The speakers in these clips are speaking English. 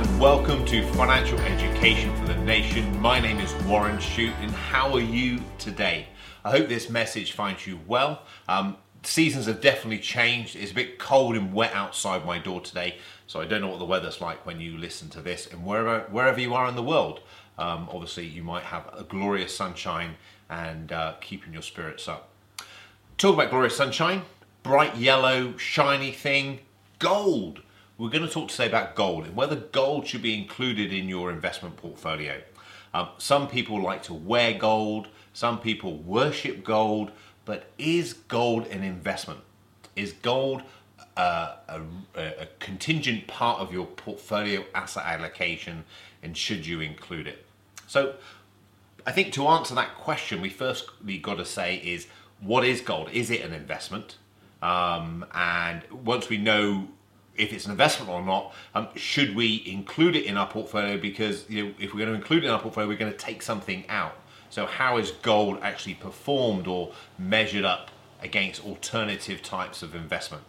and welcome to Financial Education for the Nation. My name is Warren Shute, and how are you today? I hope this message finds you well. Um, seasons have definitely changed. It's a bit cold and wet outside my door today, so I don't know what the weather's like when you listen to this. And wherever wherever you are in the world, um, obviously you might have a glorious sunshine and uh, keeping your spirits up. Talk about glorious sunshine, bright yellow, shiny thing, gold. We're going to talk today about gold and whether gold should be included in your investment portfolio. Um, some people like to wear gold, some people worship gold, but is gold an investment? Is gold uh, a, a, contingent part of your portfolio asset allocation and should you include it? So, I think to answer that question, we firstly got to say is what is gold? Is it an investment? Um, and once we know if it's an investment or not, um, should we include it in our portfolio? Because you know, if we're going to include it in our portfolio, we're going to take something out. So how is gold actually performed or measured up against alternative types of investment?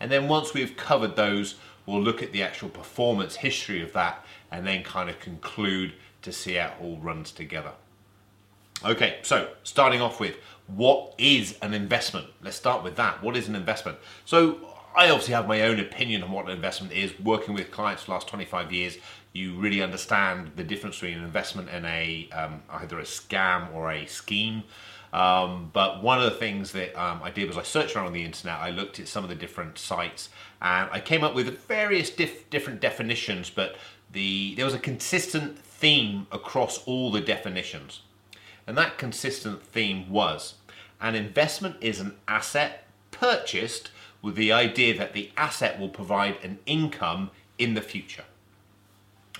And then once we've covered those, we'll look at the actual performance history of that and then kind of conclude to see how it all runs together. Okay, so starting off with what is an investment? Let's start with that. What is an investment? So I obviously have my own opinion on what an investment is. Working with clients for the last 25 years, you really understand the difference between an investment and a um, either a scam or a scheme. Um, but one of the things that um, I did was I searched around on the internet. I looked at some of the different sites, and I came up with various diff- different definitions. But the there was a consistent theme across all the definitions, and that consistent theme was an investment is an asset purchased with the idea that the asset will provide an income in the future.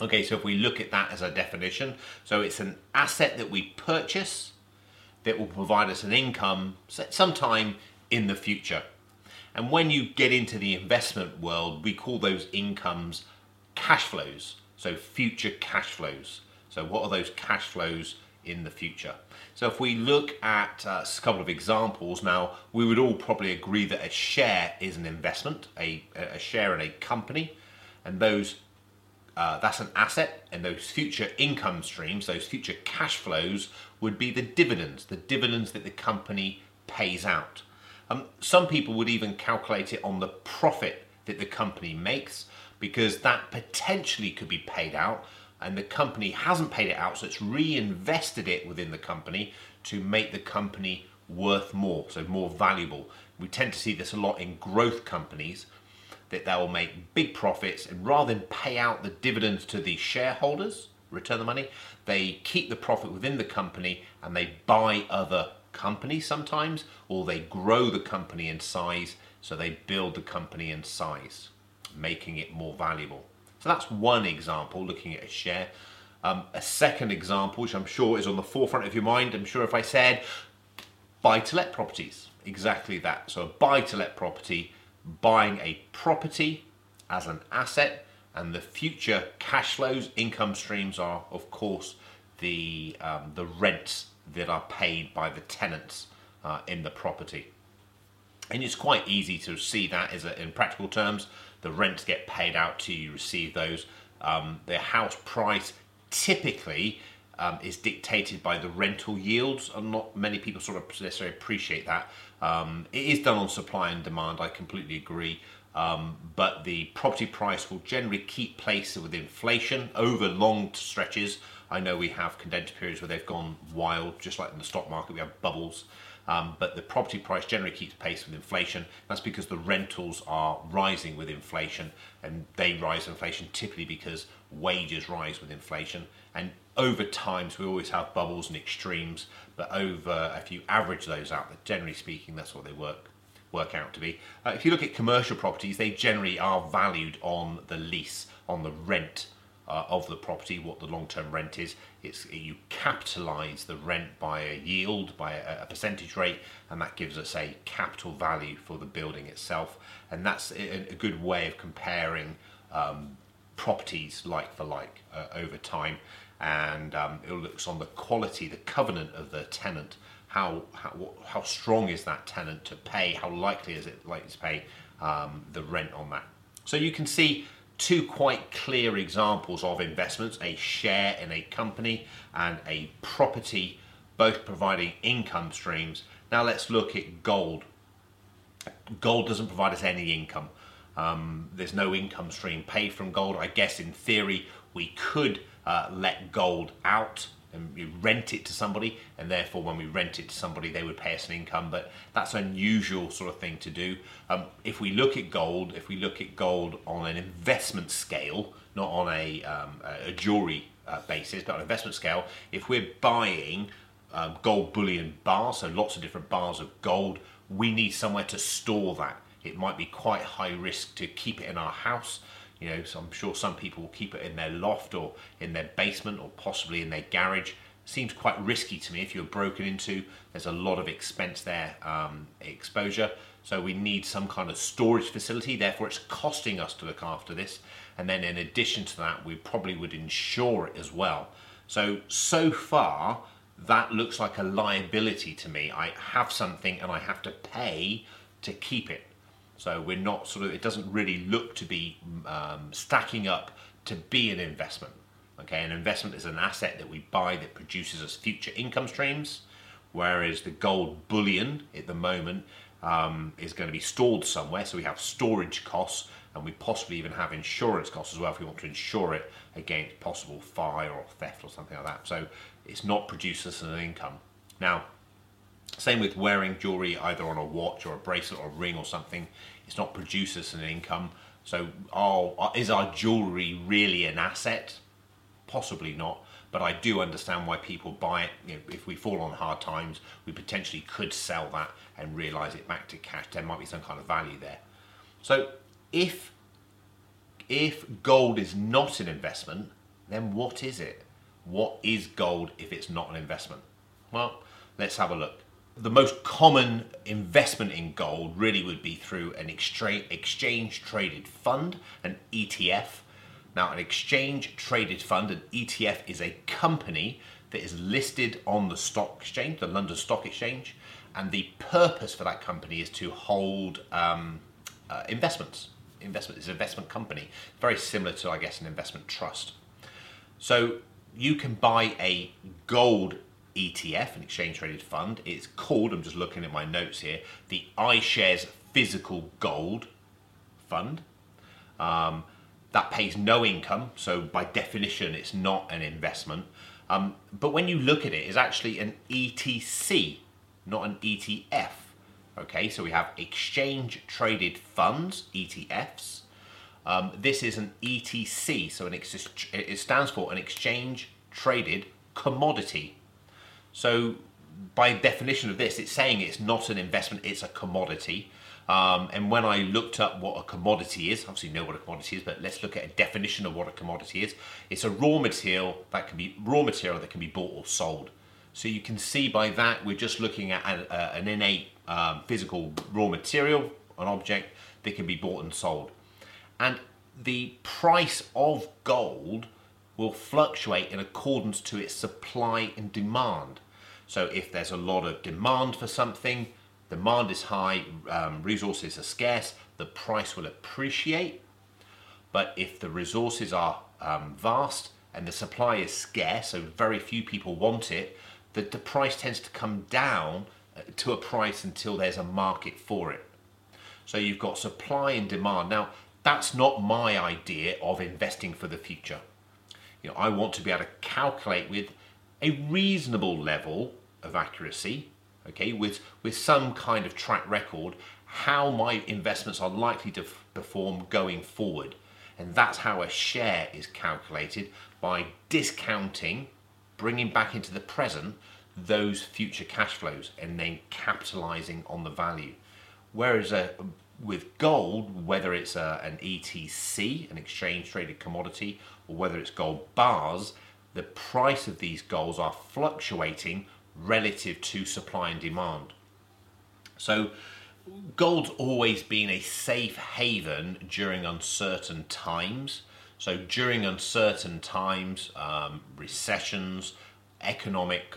Okay, so if we look at that as a definition, so it's an asset that we purchase that will provide us an income sometime in the future. And when you get into the investment world, we call those incomes cash flows, so future cash flows. So, what are those cash flows in the future? So if we look at uh, a couple of examples now, we would all probably agree that a share is an investment, a, a share in a company, and those uh, that's an asset, and those future income streams, those future cash flows, would be the dividends, the dividends that the company pays out. Um, some people would even calculate it on the profit that the company makes because that potentially could be paid out and the company hasn't paid it out, so it's reinvested it within the company to make the company worth more, so more valuable. We tend to see this a lot in growth companies that they will make big profits and rather than pay out the dividends to the shareholders, return the money, they keep the profit within the company and they buy other companies sometimes or they grow the company in size so they build the company in size, making it more valuable. So that's one example, looking at a share. Um, a second example, which I'm sure is on the forefront of your mind, I'm sure if I said buy to let properties, exactly that. So a buy to let property, buying a property as an asset, and the future cash flows, income streams are, of course, the um, the rents that are paid by the tenants uh, in the property. And it's quite easy to see that as a, in practical terms. The rents get paid out to you, receive those. Um, the house price typically um, is dictated by the rental yields, and not many people sort of necessarily appreciate that. Um, it is done on supply and demand. I completely agree. Um, but the property price will generally keep pace with inflation over long stretches. I know we have condensed periods where they've gone wild, just like in the stock market, we have bubbles. Um, but the property price generally keeps pace with inflation. That's because the rentals are rising with inflation, and they rise with inflation typically because wages rise with inflation. And over times, we always have bubbles and extremes, but over if you average those out, generally speaking, that's what they work work out to be. Uh, if you look at commercial properties, they generally are valued on the lease, on the rent uh, of the property, what the long-term rent is. It's you capitalise the rent by a yield, by a, a, percentage rate, and that gives us a capital value for the building itself. And that's a, a good way of comparing um, properties like for like uh, over time. And um, it looks on the quality, the covenant of the tenant. How, how how strong is that tenant to pay? How likely is it likely to pay um, the rent on that? So you can see two quite clear examples of investments a share in a company and a property, both providing income streams. Now let's look at gold. Gold doesn't provide us any income. Um, there's no income stream paid from gold. I guess in theory we could uh, let gold out and we rent it to somebody, and therefore when we rent it to somebody, they would pay us an income. But that's an unusual sort of thing to do. Um, if we look at gold, if we look at gold on an investment scale, not on a, um, a jewelry uh, basis, but on an investment scale, if we're buying um, gold bullion bars, so lots of different bars of gold, we need somewhere to store that. It might be quite high risk to keep it in our house. You know, so I'm sure some people will keep it in their loft or in their basement or possibly in their garage. Seems quite risky to me if you're broken into. There's a lot of expense there, um, exposure. So we need some kind of storage facility. Therefore, it's costing us to look after this. And then in addition to that, we probably would insure it as well. So, so far, that looks like a liability to me. I have something and I have to pay to keep it. So we're not sort of, it doesn't really look to be um, stacking up to be an investment. Okay, an investment is an asset that we buy that produces us future income streams, whereas the gold bullion at the moment um, is going to be stored somewhere. So we have storage costs and we possibly even have insurance costs as well if we want to insure it against possible fire or theft or something like that. So it's not produced as an income. Now, same with wearing jewelry either on a watch or a bracelet or a ring or something. It's not produced as an income. So our, is our jewelry really an asset? Possibly not. But I do understand why people buy it. You know, if we fall on hard times, we potentially could sell that and realize it back to cash. There might be some kind of value there. So if if gold is not an investment, then what is it? What is gold if it's not an investment? Well, let's have a look the most common investment in gold really would be through an exchange traded fund, an ETF. Now, an exchange traded fund, an ETF, is a company that is listed on the stock exchange, the London Stock Exchange, and the purpose for that company is to hold um, uh, investments. Investment is an investment company, very similar to, I guess, an investment trust. So you can buy a gold ETF, an exchange traded fund. It's called, I'm just looking at my notes here, the iShares Physical Gold Fund. Um, that pays no income, so by definition, it's not an investment. Um, but when you look at it, it's actually an ETC, not an ETF. Okay, so we have exchange traded funds, ETFs. Um, this is an ETC, so an ex- it stands for an exchange traded commodity so, by definition of this, it's saying it's not an investment, it's a commodity. Um, and when I looked up what a commodity is, obviously know what a commodity is, but let's look at a definition of what a commodity is. It's a raw material that can be raw material that can be bought or sold. So you can see by that we're just looking at an, an innate um, physical raw material, an object that can be bought and sold. And the price of gold will fluctuate in accordance to its supply and demand. So if there's a lot of demand for something, demand is high, um, resources are scarce, the price will appreciate. But if the resources are um, vast and the supply is scarce, so very few people want it, the, price tends to come down uh, to a price until there's a market for it. So you've got supply and demand. Now, that's not my idea of investing for the future. You know, I want to be able to calculate with a reasonable level of accuracy, okay, with, with some kind of track record, how my investments are likely to f- perform going forward. And that's how a share is calculated by discounting, bringing back into the present those future cash flows and then capitalizing on the value. Whereas a, with gold, whether it's a, an ETC, an exchange traded commodity, or whether it's gold bars, the price of these golds are fluctuating relative to supply and demand. So, gold's always been a safe haven during uncertain times. So, during uncertain times, um, recessions, economic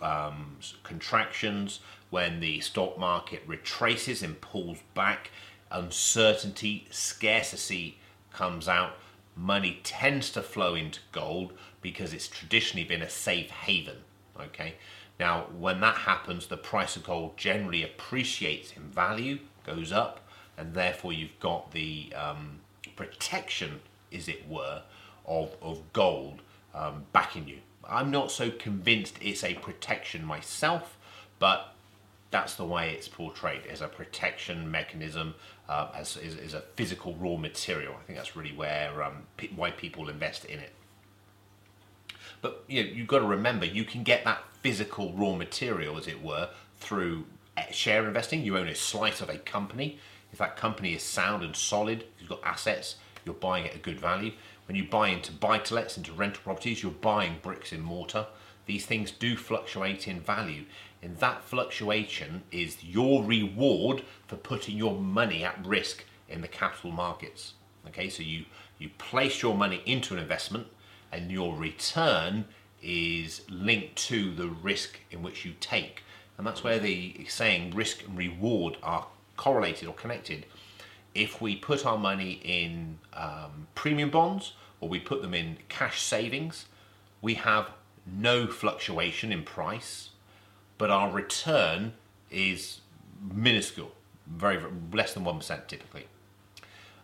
um, contractions, when the stock market retraces and pulls back, uncertainty, scarcity comes out, money tends to flow into gold because it's traditionally been a safe haven. Okay, now when that happens, the price of gold generally appreciates in value, goes up, and therefore you've got the um, protection, as it were, of, of gold um, backing you. I'm not so convinced it's a protection myself, but that's the way it's portrayed as a protection mechanism, uh, as, as, as, a physical raw material. I think that's really where um, why people invest in it. But you know, you've got to remember, you can get that physical raw material, as it were, through eh, share investing. You own a slice of a company. If that company is sound and solid, you've got assets, you're buying at a good value. When you buy into buy-to-lets, into rental properties, you're buying bricks and mortar. These things do fluctuate in value. And that fluctuation is your reward for putting your money at risk in the capital markets. Okay, so you, you place your money into an investment and your return is linked to the risk in which you take. And that's where the saying risk and reward are correlated or connected. If we put our money in um, premium bonds or we put them in cash savings, we have no fluctuation in price, but our return is minuscule, very, very less than 1% typically.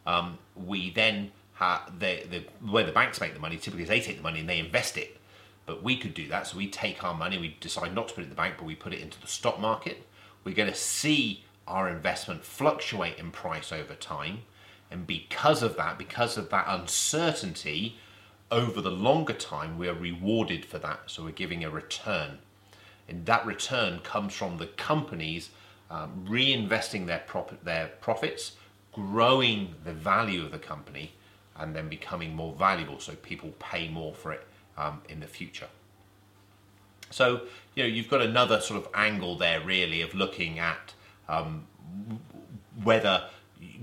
Um, we then have the, the the banks make the money typically is they take the money and they invest it. But we could do that. So we take our money, we decide not to put it in the bank, but we put it into the stock market. We're going to see our investment fluctuate in price over time. And because of that, because of that uncertainty, over the longer time, we are rewarded for that. So we're giving a return. And that return comes from the companies um, reinvesting their, their profits, growing the value of the company, and then becoming more valuable so people pay more for it um, in the future. So, you know, you've got another sort of angle there, really, of looking at um, whether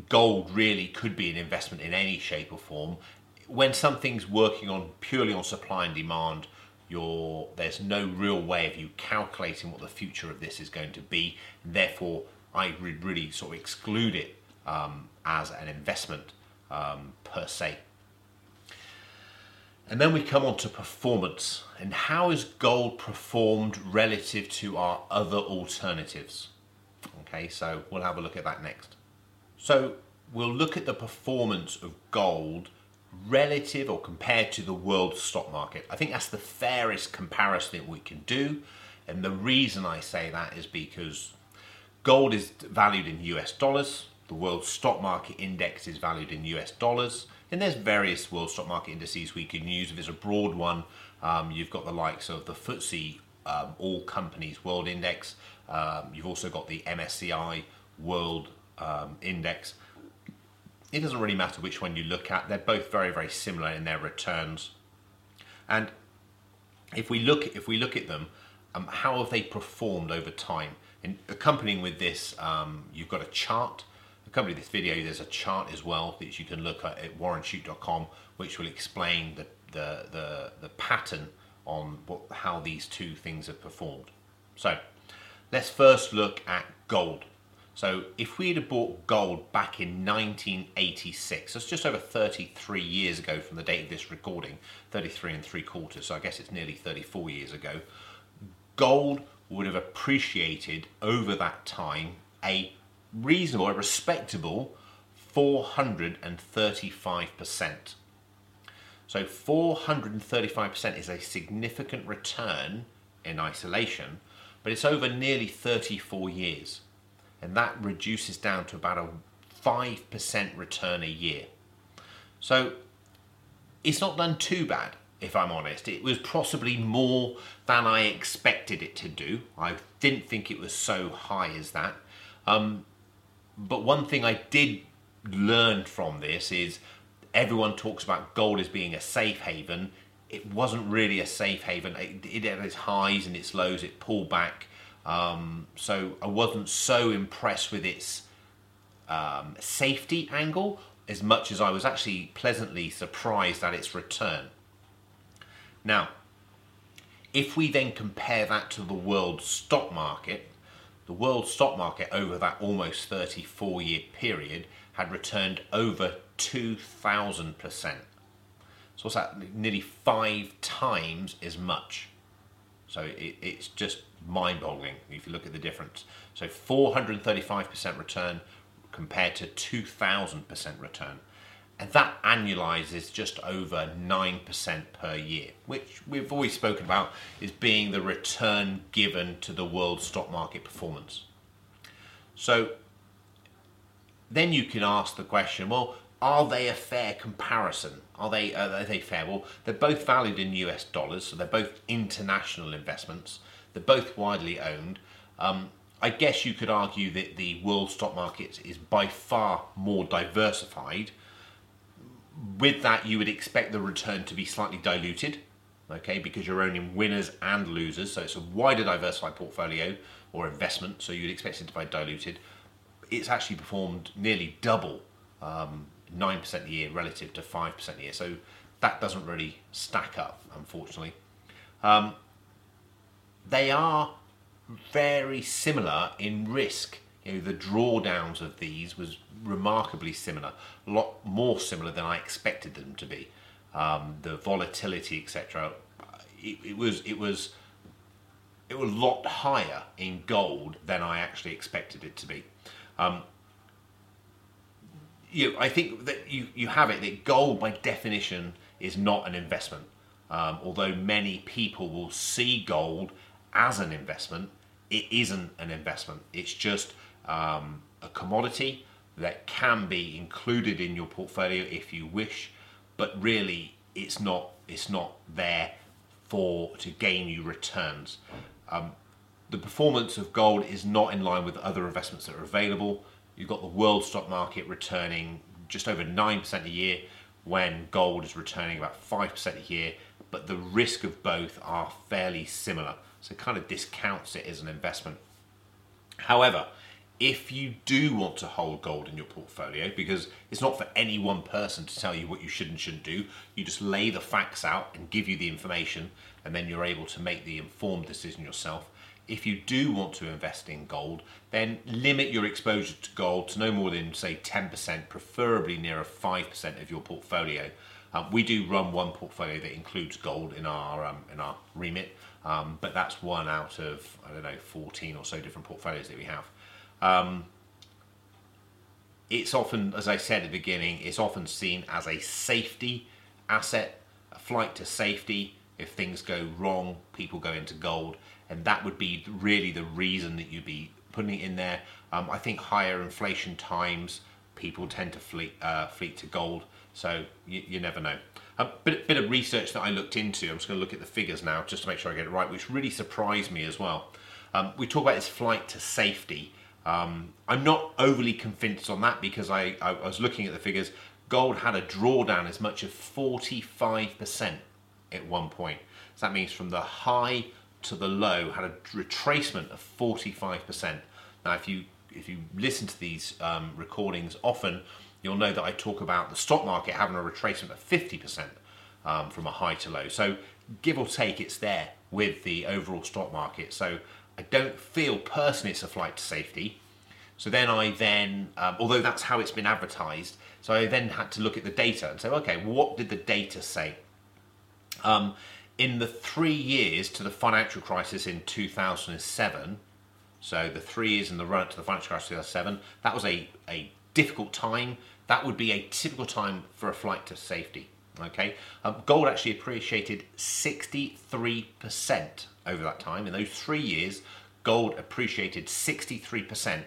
gold really could be an investment in any shape or form. When something's working on purely on supply and demand, you're, there's no real way of you calculating what the future of this is going to be. Therefore, I would really sort of exclude it um, as an investment um, per se. And then we come on to performance and how is gold performed relative to our other alternatives? Okay, so we'll have a look at that next. So we'll look at the performance of gold relative or compared to the world stock market. I think that's the fairest comparison that we can do. And the reason I say that is because gold is valued in US dollars, the world stock market index is valued in US dollars, and there's various world stock market indices we can use. If it's a broad one, um, you've got the likes of the FTSE um, All Companies World Index. Um, you've also got the MSCI World um, Index. It doesn't really matter which one you look at. They're both very, very similar in their returns. And if we look, if we look at them, um, how have they performed over time? And accompanying with this, um, you've got a chart Accompanying this video, there's a chart as well that you can look at at warrenshute.com, which will explain the, the, the, the pattern on what, how these two things have performed. So let's first look at gold. So if we had bought gold back in 1986, that's just over 33 years ago from the date of this recording, 33 and three quarters, so I guess it's nearly 34 years ago, gold would have appreciated over that time a reasonable, a respectable 435%. So 435% is a significant return in isolation, but it's over nearly 34 years. And that reduces down to about a 5% return a year. So it's not done too bad, if I'm honest. It was possibly more than I expected it to do. I didn't think it was so high as that. Um, but one thing I did learn from this is everyone talks about gold as being a safe haven. It wasn't really a safe haven. It, it had its highs and its lows. It pulled back. Um, so I wasn't so impressed with its um, safety angle as much as I was actually pleasantly surprised at its return. Now, if we then compare that to the world stock market, the world stock market over that almost 34 year period had returned over 2,000%. So what's that? Nearly five times as much. So it, it's just mind-boggling if you look at the difference. So 435% return compared to 2,000% return. And that annualizes just over 9% per year, which we've always spoken about is being the return given to the world stock market performance. So then you can ask the question well, are they a fair comparison? Are they, are they fair? Well, they're both valued in US dollars, so they're both international investments. They're both widely owned. Um, I guess you could argue that the world stock market is by far more diversified. With that, you would expect the return to be slightly diluted, okay, because you're owning winners and losers. So it's a wider diversified portfolio or investment, so you'd expect it to be diluted. It's actually performed nearly double um, 9% a year relative to 5% a year. So that doesn't really stack up, unfortunately. Um, they are very similar in risk. You know, the drawdowns of these was remarkably similar, a lot more similar than I expected them to be. Um, the volatility, etc. It, it, was it was it was a lot higher in gold than I actually expected it to be. Um, you, I think that you, you have it that gold, by definition, is not an investment. Um, although many people will see gold as an investment, it isn't an investment. It's just um, a commodity that can be included in your portfolio if you wish, but really it's not. It's not there for to gain you returns. Um, the performance of gold is not in line with other investments that are available. You've got the world stock market returning just over 9% a year when gold is returning about 5% a year, but the risk of both are fairly similar. So it kind of discounts it as an investment. However, if you do want to hold gold in your portfolio, because it's not for any one person to tell you what you should and shouldn't do, you just lay the facts out and give you the information, and then you're able to make the informed decision yourself. If you do want to invest in gold, then limit your exposure to gold to no more than, say, 10%, preferably nearer 5% of your portfolio. Um, we do run one portfolio that includes gold in our um, in our remit, um, but that's one out of, I don't know, 14 or so different portfolios that we have. Um, it's often, as I said at the beginning, it's often seen as a safety asset, a flight to safety. If things go wrong, people go into gold, and that would be really the reason that you'd be putting it in there. Um, I think higher inflation times, people tend to fleet, uh, fleet to gold, so you, you never know. A bit, bit of research that I looked into, I'm just going to look at the figures now just to make sure I get it right, which really surprised me as well. Um, we talk about this flight to safety. Um, I'm not overly convinced on that because I, I, was looking at the figures. Gold had a drawdown as much as 45% at one point. So that means from the high to the low had a retracement of 45%. Now, if you if you listen to these um, recordings often, you'll know that I talk about the stock market having a retracement of 50% um, from a high to low. So give or take, it's there with the overall stock market. So I don't feel personally it's a flight to safety. So then I then, um, although that's how it's been advertised, so I then had to look at the data and say, okay, what did the data say? Um, in the three years to the financial crisis in 2007, so the three years in the run up to the financial crisis in 2007, that was a, a difficult time that would be a typical time for a flight to safety. Okay, um, gold actually appreciated 63% over that time. In those three years, gold appreciated 63%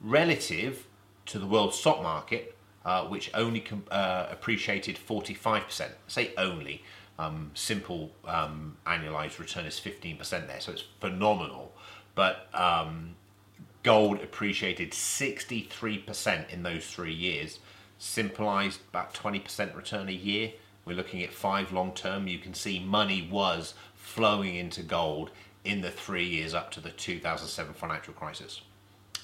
relative to the world stock market, uh, which only com- uh, appreciated 45%. say only. Um, simple um, annualized return is 15% there, so it's phenomenal. But um, gold appreciated 63% in those three years simplified about 20% return a year. We're looking at five long term. You can see money was flowing into gold in the three years up to the 2007 financial crisis.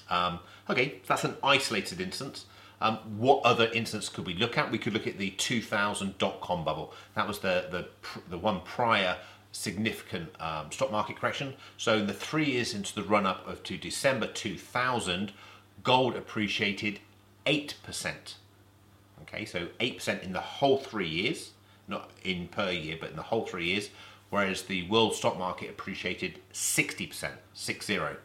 Um, okay, that's an isolated instance. Um, what other instance could we look at? We could look at the 2000 dot com bubble. That was the, the, the one prior significant um, stock market correction. So, in the three years into the run up of to December 2000, gold appreciated 8%. Okay, so 8% in the whole three years, not in per year, but in the whole three years, whereas the world stock market appreciated 60%, 6 0.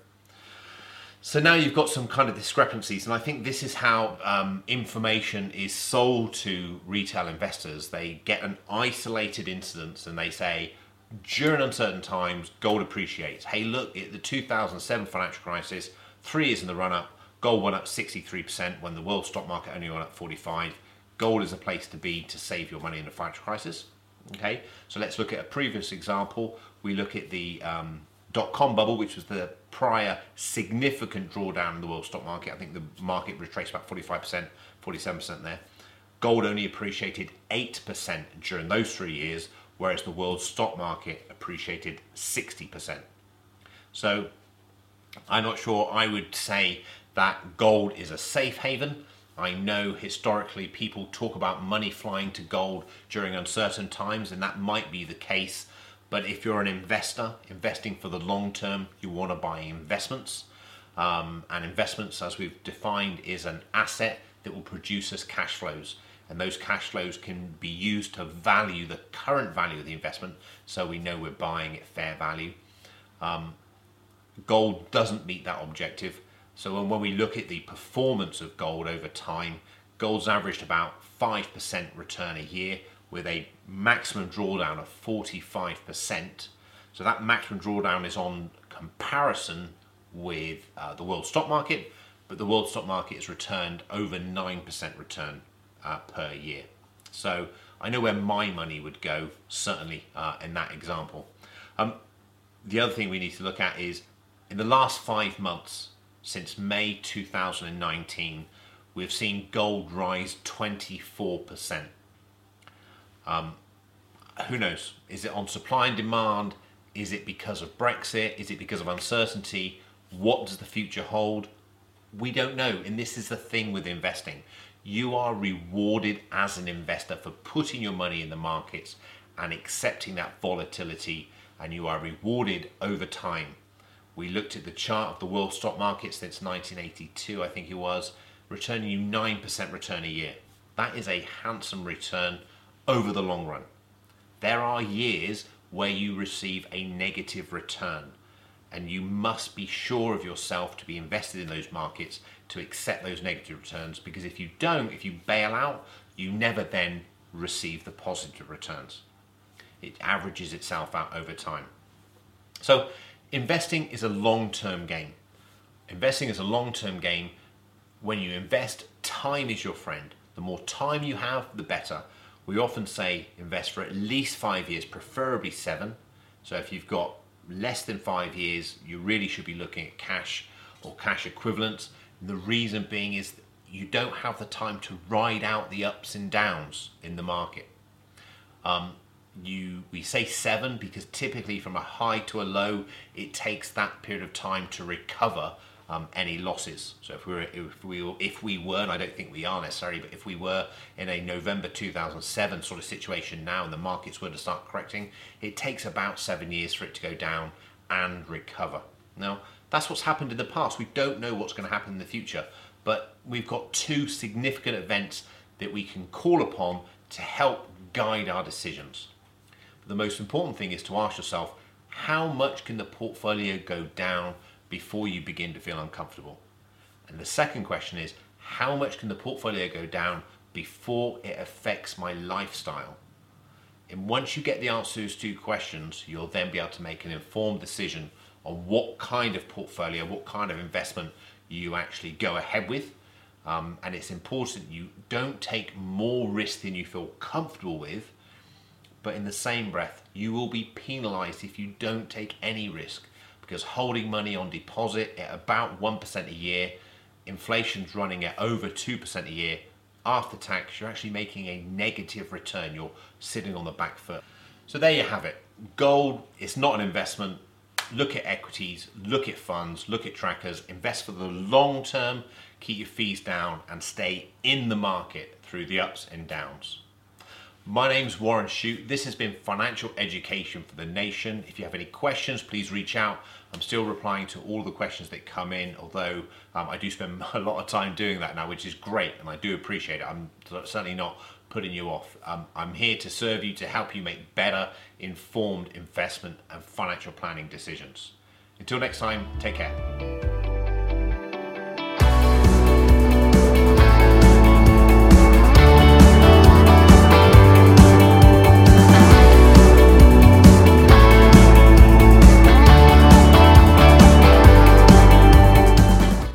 So now you've got some kind of discrepancies, and I think this is how um, information is sold to retail investors. They get an isolated incident and they say, during uncertain times, gold appreciates. Hey, look, at the 2007 financial crisis, three years in the run up, gold went up 63% when the world stock market only went up 45. Gold is a place to be to save your money in a financial crisis. Okay, so let's look at a previous example. We look at the um, dot com bubble, which was the prior significant drawdown in the world stock market. I think the market retraced about 45%, 47% there. Gold only appreciated 8% during those three years, whereas the world stock market appreciated 60%. So I'm not sure I would say that gold is a safe haven. I know historically people talk about money flying to gold during uncertain times, and that might be the case. But if you're an investor, investing for the long term, you want to buy investments. Um, and investments, as we've defined, is an asset that will produce us cash flows. And those cash flows can be used to value the current value of the investment so we know we're buying at fair value. Um, gold doesn't meet that objective. So when we look at the performance of gold over time, gold's averaged about 5% return a year with a maximum drawdown of 45%. So that maximum drawdown is on comparison with uh, the world stock market, but the world stock market has returned over 9% return uh, per year. So I know where my money would go, certainly uh, in that example. Um, the other thing we need to look at is in the last five months, since May 2019, we've seen gold rise 24%. Um, who knows? Is it on supply and demand? Is it because of Brexit? Is it because of uncertainty? What does the future hold? We don't know. And this is the thing with investing. You are rewarded as an investor for putting your money in the markets and accepting that volatility, and you are rewarded over time. We looked at the chart of the world stock market since 1982, I think it was, returning you 9% return a year. That is a handsome return over the long run. There are years where you receive a negative return, and you must be sure of yourself to be invested in those markets to accept those negative returns because if you don't, if you bail out, you never then receive the positive returns. It averages itself out over time. So, investing is a long term game. Investing is a long term game. When you invest, time is your friend. The more time you have, the better. We often say invest for at least five years, preferably seven. So if you've got less than five years, you really should be looking at cash or cash equivalents. And the reason being is you don't have the time to ride out the ups and downs in the market. Um, you we say seven because typically from a high to a low, it takes that period of time to recover um, any losses. So if we were, if we were, if we were, and I don't think we are necessarily, but if we were in a November 2007 sort of situation now, and the markets were to start correcting, it takes about seven years for it to go down and recover. Now that's what's happened in the past. We don't know what's going to happen in the future, but we've got two significant events that we can call upon to help guide our decisions. But the most important thing is to ask yourself, how much can the portfolio go down before you begin to feel uncomfortable? And the second question is how much can the portfolio go down before it affects my lifestyle? And once you get the answers to questions, you'll then be able to make an informed decision on what kind of portfolio, what kind of investment you actually go ahead with. Um, and it's important you don't take more risk than you feel comfortable with, but in the same breath, you will be penalized if you don't take any risk because holding money on deposit at about 1% a year, inflation's running at over 2% a year, after tax, you're actually making a negative return. You're sitting on the back foot. So there you have it. Gold is not an investment. Look at equities, look at funds, look at trackers, invest for the long term, keep your fees down, and stay in the market through the ups and downs. My name's Warren Shute. This has been Financial Education for the Nation. If you have any questions, please reach out. I'm still replying to all the questions that come in, although um, I do spend a lot of time doing that now, which is great, and I do appreciate it. I'm certainly not putting you off. Um, I'm here to serve you to help you make better, informed investment and financial planning decisions. Until next time, take care.